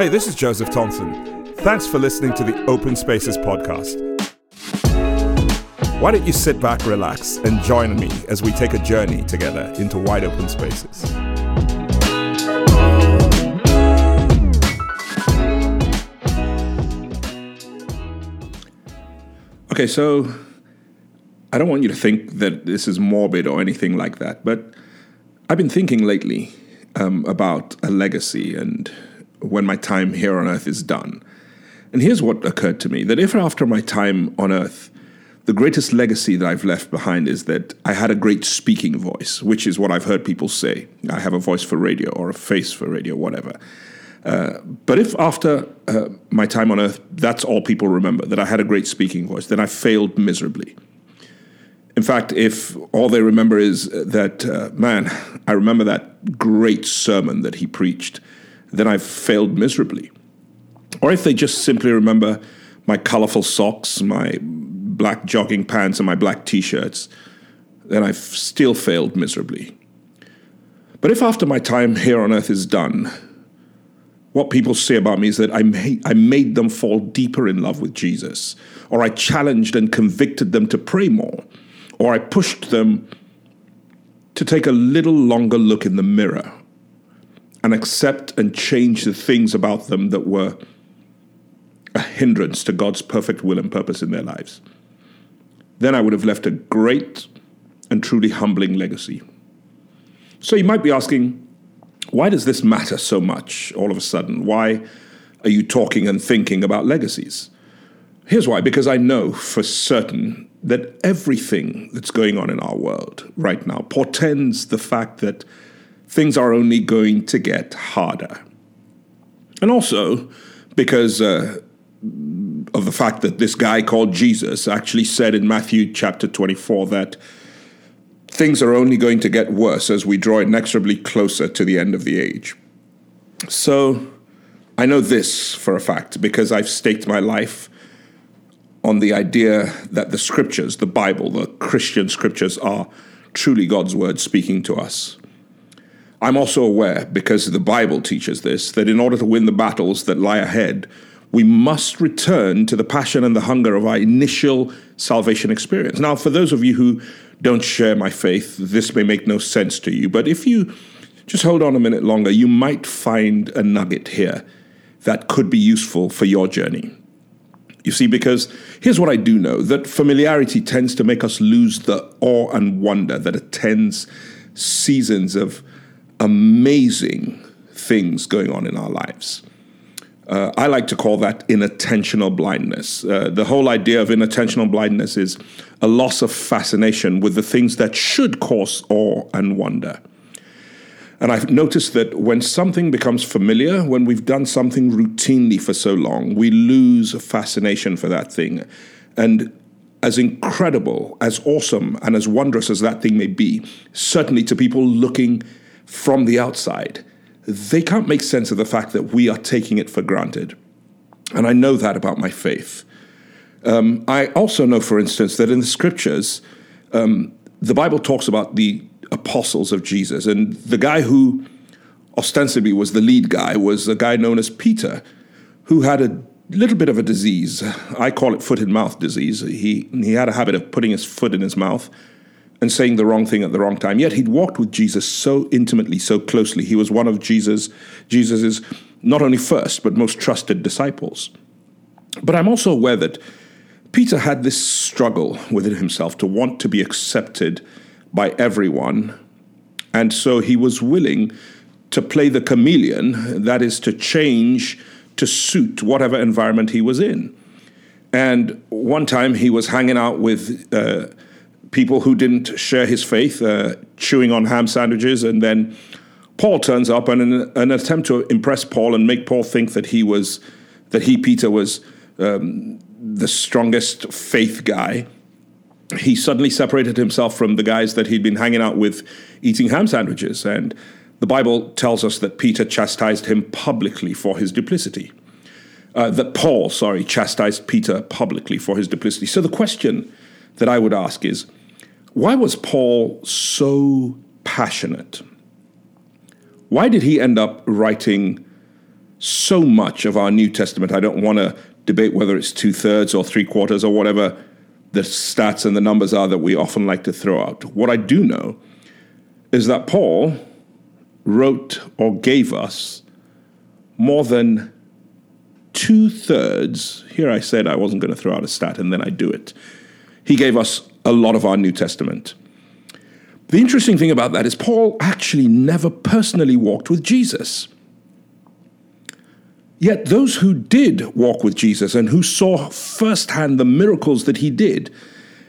Hey, this is Joseph Thompson. Thanks for listening to the Open Spaces podcast. Why don't you sit back, relax, and join me as we take a journey together into wide open spaces? Okay, so I don't want you to think that this is morbid or anything like that, but I've been thinking lately um, about a legacy and when my time here on earth is done. And here's what occurred to me that if after my time on earth, the greatest legacy that I've left behind is that I had a great speaking voice, which is what I've heard people say. I have a voice for radio or a face for radio, whatever. Uh, but if after uh, my time on earth, that's all people remember, that I had a great speaking voice, then I failed miserably. In fact, if all they remember is that, uh, man, I remember that great sermon that he preached, then I've failed miserably. Or if they just simply remember my colorful socks, my black jogging pants, and my black t shirts, then I've still failed miserably. But if after my time here on earth is done, what people say about me is that I made, I made them fall deeper in love with Jesus, or I challenged and convicted them to pray more, or I pushed them to take a little longer look in the mirror and accept and change the things about them that were a hindrance to God's perfect will and purpose in their lives. Then I would have left a great and truly humbling legacy. So you might be asking, why does this matter so much all of a sudden? Why are you talking and thinking about legacies? Here's why because I know for certain that everything that's going on in our world right now portends the fact that things are only going to get harder. And also because uh, of the fact that this guy called Jesus actually said in Matthew chapter 24 that things are only going to get worse as we draw inexorably closer to the end of the age. So I know this for a fact because I've staked my life on the idea that the scriptures, the Bible, the Christian scriptures, are truly God's word speaking to us. I'm also aware, because the Bible teaches this, that in order to win the battles that lie ahead, we must return to the passion and the hunger of our initial salvation experience. Now, for those of you who don't share my faith, this may make no sense to you, but if you just hold on a minute longer, you might find a nugget here that could be useful for your journey. You see, because here's what I do know that familiarity tends to make us lose the awe and wonder that attends seasons of amazing things going on in our lives. Uh, I like to call that inattentional blindness. Uh, the whole idea of inattentional blindness is a loss of fascination with the things that should cause awe and wonder. And I've noticed that when something becomes familiar, when we've done something routinely for so long, we lose fascination for that thing. And as incredible, as awesome, and as wondrous as that thing may be, certainly to people looking from the outside, they can't make sense of the fact that we are taking it for granted. And I know that about my faith. Um, I also know, for instance, that in the scriptures, um, the Bible talks about the apostles of Jesus. And the guy who ostensibly was the lead guy was a guy known as Peter, who had a little bit of a disease. I call it foot and mouth disease. He, he had a habit of putting his foot in his mouth and saying the wrong thing at the wrong time. Yet he'd walked with Jesus so intimately, so closely. He was one of Jesus Jesus's not only first but most trusted disciples. But I'm also aware that Peter had this struggle within himself to want to be accepted by everyone, and so he was willing to play the chameleon, that is to change to suit whatever environment he was in. And one time he was hanging out with uh, people who didn't share his faith, uh, chewing on ham sandwiches, and then Paul turns up, and in an attempt to impress Paul and make Paul think that he was that he Peter was um, the strongest faith guy, he suddenly separated himself from the guys that he'd been hanging out with, eating ham sandwiches, and the Bible tells us that Peter chastised him publicly for his duplicity. Uh, that Paul, sorry, chastised Peter publicly for his duplicity. So the question that I would ask is why was Paul so passionate? Why did he end up writing so much of our New Testament. I don't want to debate whether it's two thirds or three quarters or whatever the stats and the numbers are that we often like to throw out. What I do know is that Paul wrote or gave us more than two thirds. Here I said I wasn't going to throw out a stat and then I do it. He gave us a lot of our New Testament. The interesting thing about that is Paul actually never personally walked with Jesus. Yet those who did walk with Jesus and who saw firsthand the miracles that he did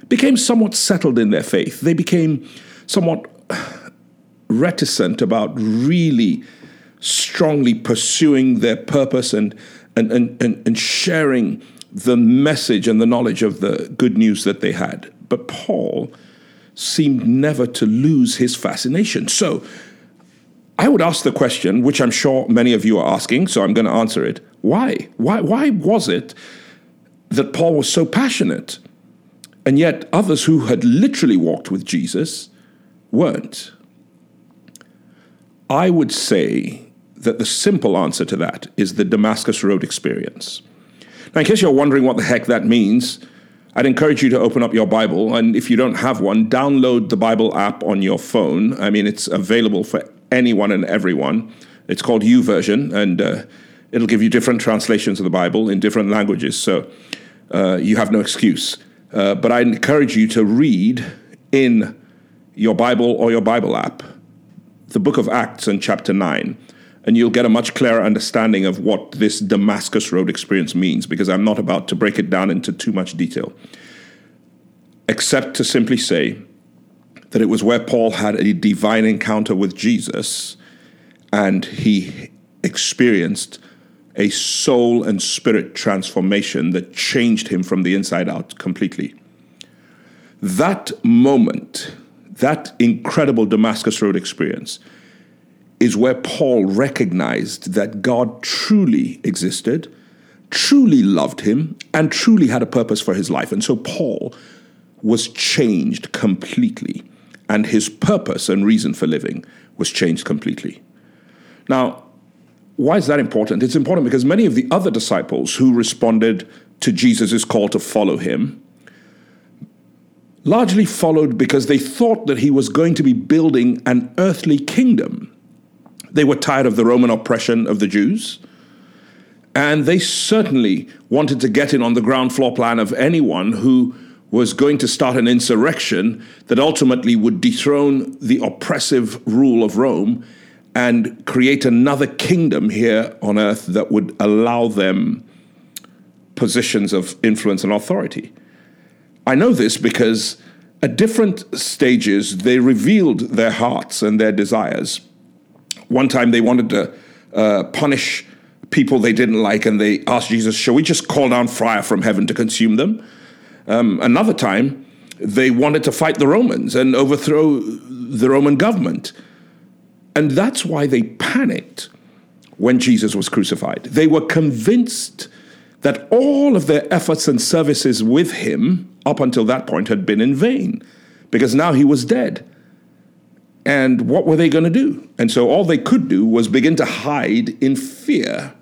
became somewhat settled in their faith. They became somewhat reticent about really strongly pursuing their purpose and, and, and, and, sharing the message and the knowledge of the good news that they had. But Paul seemed never to lose his fascination. So I would ask the question, which I'm sure many of you are asking, so I'm going to answer it. Why? Why, why was it that Paul was so passionate? And yet others who had literally walked with Jesus weren't. I would say that the simple answer to that is the Damascus Road experience. Now, in case you're wondering what the heck that means, I'd encourage you to open up your Bible, and if you don't have one, download the Bible app on your phone. I mean, it's available for anyone and everyone. It's called YouVersion, and uh, it'll give you different translations of the Bible in different languages, so uh, you have no excuse. Uh, but I encourage you to read in your Bible or your Bible app the book of Acts and chapter 9 and you'll get a much clearer understanding of what this Damascus Road experience means, because I'm not about to break it down into too much detail, except to simply say that it was where Paul had a divine encounter with Jesus and he experienced a soul and spirit transformation that changed him from the inside out completely. That moment, that incredible Damascus Road experience, is where Paul recognized that God truly existed, truly loved him, and truly had a purpose for his life. And so Paul was changed completely, and his purpose and reason for living was changed completely. Now, why is that important? It's important because many of the other disciples who responded to Jesus' call to follow him largely followed because they thought that he was going to be building an earthly kingdom they were tired of the Roman oppression of the Jews. And they certainly wanted to get in on the ground floor plan of anyone who was going to start an insurrection that ultimately would dethrone the oppressive rule of Rome and create another kingdom here on earth that would allow them positions of influence and authority. I know this because at different stages they revealed their hearts and their desires. One time they wanted to uh, punish people they didn't like, and they asked Jesus, Shall we just call down fire from heaven to consume them? Um, another time, they wanted to fight the Romans and overthrow the Roman government. And that's why they panicked when Jesus was crucified. They were convinced that all of their efforts and services with him up until that point had been in vain because now he was dead. And what were they going to do? And so all they could do was begin to hide in fear.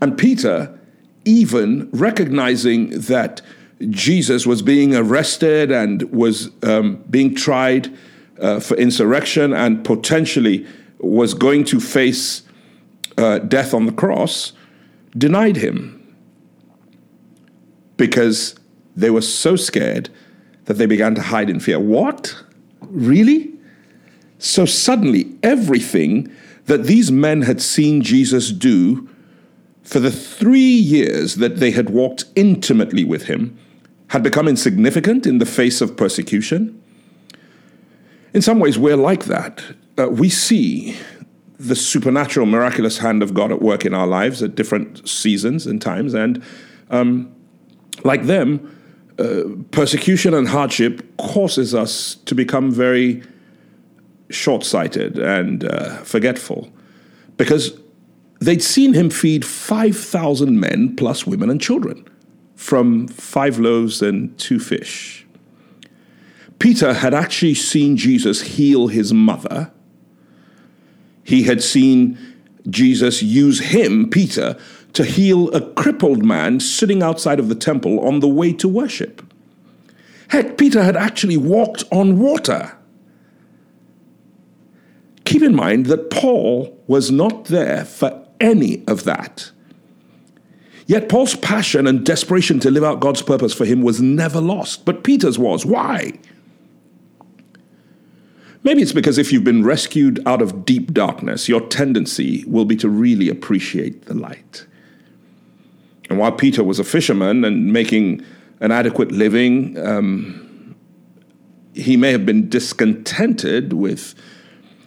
And Peter, even recognizing that Jesus was being arrested and was um, being tried uh, for insurrection and potentially was going to face uh, death on the cross, denied him because they were so scared that they began to hide in fear. What? Really? So suddenly, everything that these men had seen Jesus do for the three years that they had walked intimately with him had become insignificant in the face of persecution. In some ways, we're like that. Uh, we see the supernatural, miraculous hand of God at work in our lives at different seasons and times. And um, like them, uh, persecution and hardship causes us to become very short sighted and uh, forgetful because they'd seen him feed 5,000 men plus women and children from five loaves and two fish. Peter had actually seen Jesus heal his mother. He had seen Jesus use him, Peter, to heal a crippled man sitting outside of the temple on the way to worship. Heck, Peter had actually walked on water. Keep in mind that Paul was not there for any of that. Yet Paul's passion and desperation to live out God's purpose for him was never lost, but Peter's was. Why? Maybe it's because if you've been rescued out of deep darkness, your tendency will be to really appreciate the light. And while Peter was a fisherman and making an adequate living, um, he may have been discontented with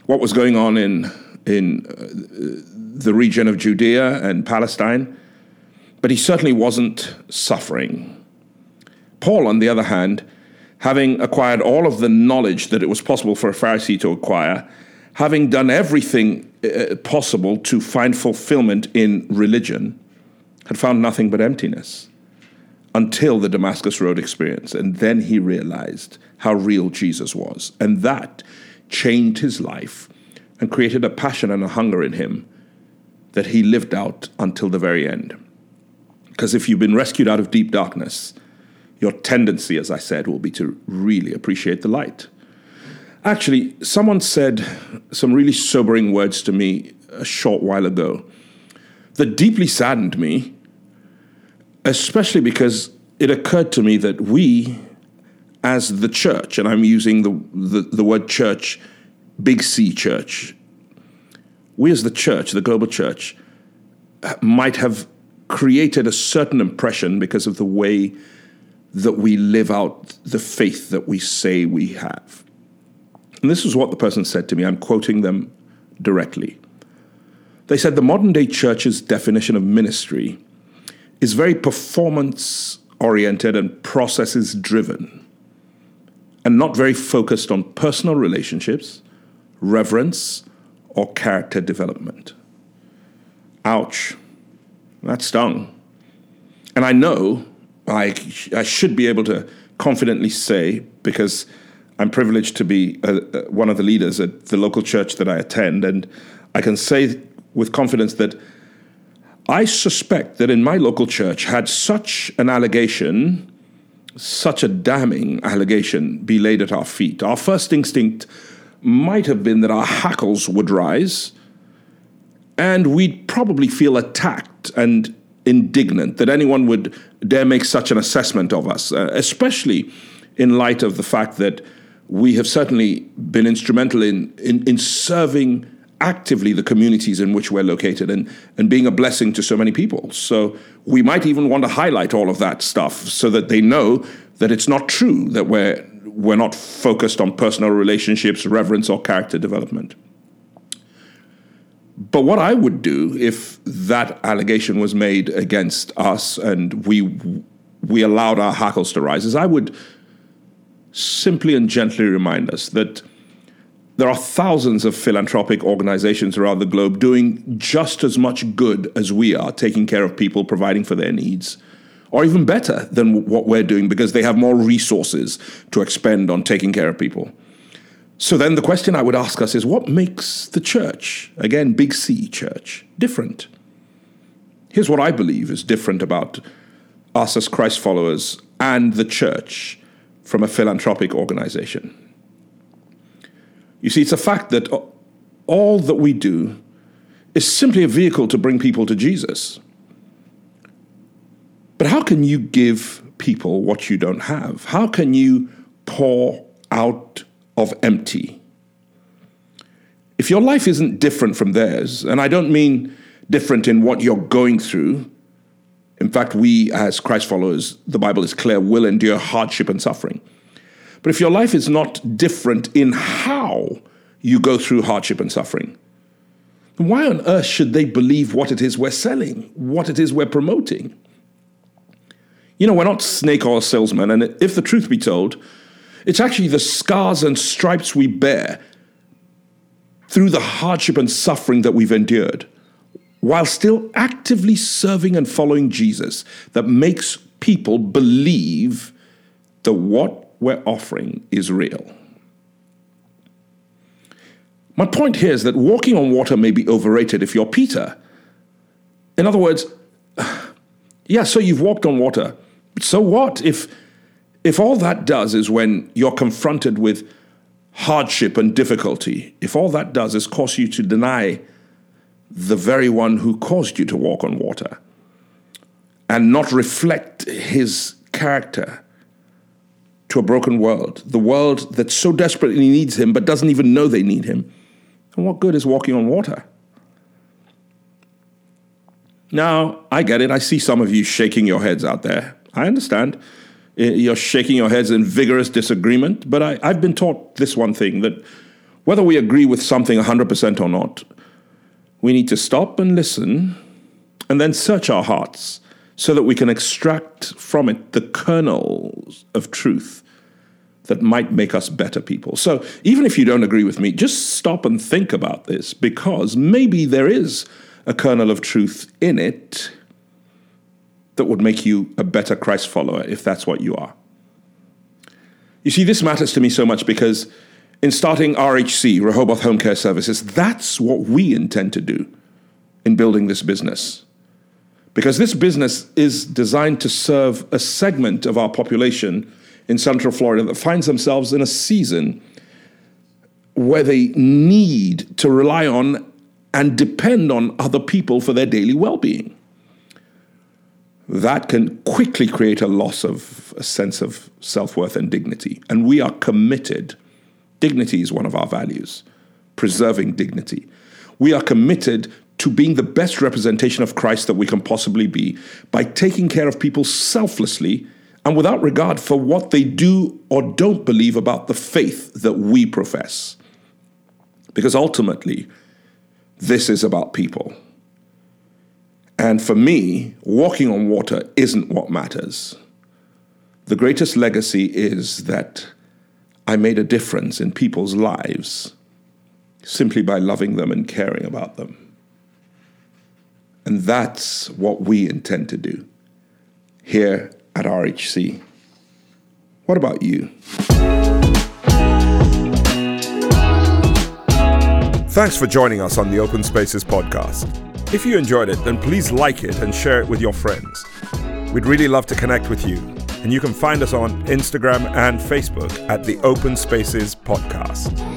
what was going on in, in uh, the region of Judea and Palestine, but he certainly wasn't suffering. Paul, on the other hand, having acquired all of the knowledge that it was possible for a Pharisee to acquire, having done everything uh, possible to find fulfillment in religion, had found nothing but emptiness until the Damascus Road experience. And then he realized how real Jesus was. And that changed his life and created a passion and a hunger in him that he lived out until the very end. Because if you've been rescued out of deep darkness, your tendency, as I said, will be to really appreciate the light. Actually, someone said some really sobering words to me a short while ago that deeply saddened me, especially because it occurred to me that we, as the church, and I'm using the, the, the word church, big C church, we as the church, the global church, uh, might have created a certain impression because of the way that we live out the faith that we say we have. And this is what the person said to me. I'm quoting them directly. They said the modern day church's definition of ministry is very performance oriented and processes driven, and not very focused on personal relationships, reverence, or character development. Ouch. That stung. And I know I, I should be able to confidently say, because I'm privileged to be a, a, one of the leaders at the local church that I attend, and I can say with confidence that I suspect that in my local church, had such an allegation, such a damning allegation, be laid at our feet, our first instinct might have been that our hackles would rise and we'd probably feel attacked and indignant that anyone would dare make such an assessment of us, uh, especially in light of the fact that we have certainly been instrumental in, in, in serving actively the communities in which we're located and, and being a blessing to so many people. So we might even want to highlight all of that stuff so that they know that it's not true that we're we're not focused on personal relationships, reverence, or character development. But what I would do if that allegation was made against us and we we allowed our hackles to rise is I would simply and gently remind us that there are thousands of philanthropic organizations around the globe doing just as much good as we are, taking care of people, providing for their needs or even better than what we're doing because they have more resources to expend on taking care of people. So then the question I would ask us is what makes the church, again, big C church, different? Here's what I believe is different about us as Christ followers and the church from a philanthropic organization. You see, it's a fact that all that we do is simply a vehicle to bring people to Jesus. But how can you give people what you don't have? How can you pour out of empty? If your life isn't different from theirs, and I don't mean different in what you're going through, in fact, we as Christ followers, the Bible is clear, will endure hardship and suffering. But if your life is not different in how you go through hardship and suffering, why on earth should they believe what it is we're selling, what it is we're promoting? You know, we're not snake oil salesmen, and if the truth be told, it's actually the scars and stripes we bear through the hardship and suffering that we've endured, while still actively serving and following Jesus, that makes people believe that what we're offering is real. My point here is that walking on water may be overrated if you're Peter. In other words, yeah, so you've walked on water. So what if if all that does is when you're confronted with hardship and difficulty, if all that does is cause you to deny the very one who caused you to walk on water and not reflect his character to a broken world, the world that so desperately needs him but doesn't even know they need him, and what good is walking on water? Now, I get it. I see some of you shaking your heads out there. I understand. You're shaking your heads in vigorous disagreement, but I, I've been taught this one thing that whether we agree with something 100% or not, we need to stop and listen and then search our hearts so that we can extract from it the kernels of truth that might make us better people. So even if you don't agree with me, just stop and think about this because maybe there is a kernel of truth in it that would make you a better Christ follower if that's what you are. You see, this matters to me so much because in starting RHC, Rehoboth Home Care Services, that's what we intend to do in building this business. Because this business is designed to serve a segment of our population in Central Florida that finds themselves in a season where they need to rely on and depend on other people for their daily well being that can quickly create a loss of a sense of self worth and dignity. And we are committed. Dignity is one of our values, preserving dignity. We are committed to being the best representation of Christ that we can possibly be by taking care of people selflessly and without regard for what they do or don't believe about the faith that we profess. Because ultimately, this is about people. And for me, walking on water isn't what matters. The greatest legacy is that I made a difference in people's lives simply by loving them and caring about them. And that's what we intend to do here at RHC. What about you? Thanks for joining us on the Open Spaces podcast. If you enjoyed it, then please like it and share it with your friends. We'd really love to connect with you, and you can find us on Instagram and Facebook at the Open Spaces Podcast.